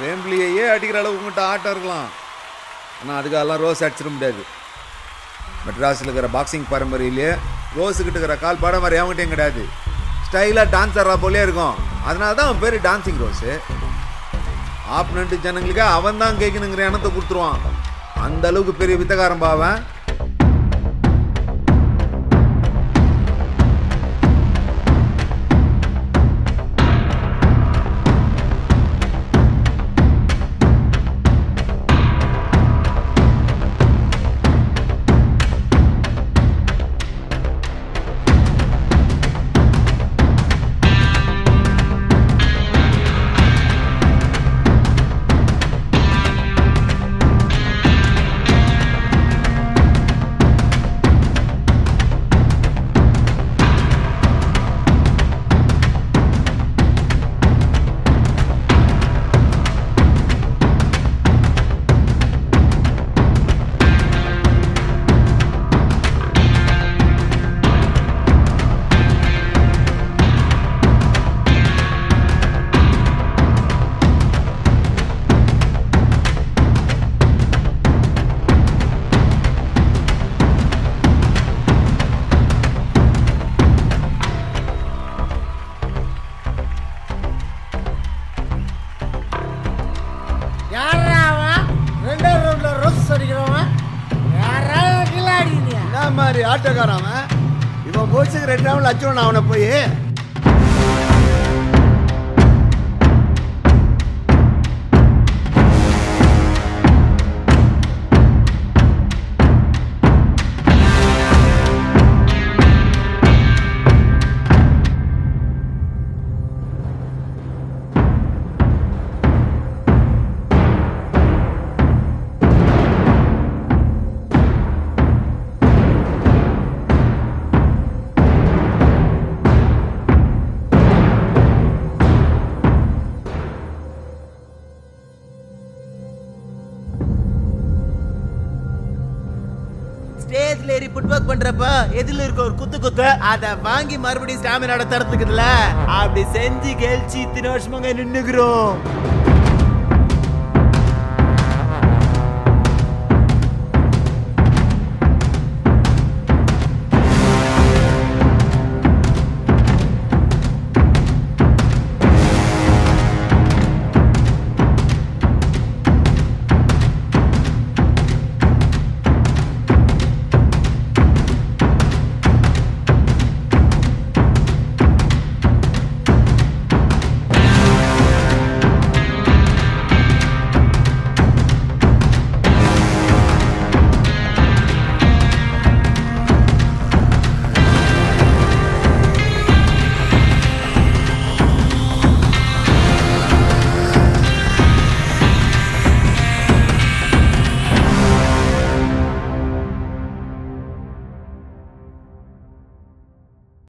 வேம்பிலியையே அடிக்கிற அளவுக்கு உங்கள்கிட்ட ஆட்டம் இருக்கலாம். ஆனால் அதுக்காகலாம் ரோஸ் அடிச்சிட முடியாது. மெட்ராஸில் இருக்கிற பாக்ஸிங் பரம்பரையிலே ரோஸுக்கிட்ட இருக்கிற கால் பாடம் மாதிரி அவங்ககிட்டயும் கிடையாது. ஸ்டைலாக டான்ஸ் ஆடுறா போலே இருக்கும். அதனால தான் அவன் பேர் டான்சிங் ரோஸு. ஆப்னண்ட்டு ஜனங்களுக்கு அவன் தான் கேட்கணுங்கிற எண்ணத்தை கொடுத்துருவான். அந்த அளவுக்கு பெரிய வித்தகாரம் பாவன். ரவுண்ட்ல அடிக்கிறவன் யாராவது கிளாடி என்ன மாதிரி ஆட்டோக்காரன் இவன் போச்சுக்கு ரெண்டு ரவுண்ட் அச்சோன் அவனை போய். ஸ்டேஜ்ல ஏறி புட் பண்றப்ப எதில இருக்க ஒரு குத்து குத்து அத வாங்கி மறுபடியும் ஸ்டாமினாட தரத்துக்குதுல. அப்படி செஞ்சு கழிச்சு இத்தனை வருஷமாங்க நின்னுக்கிறோம்.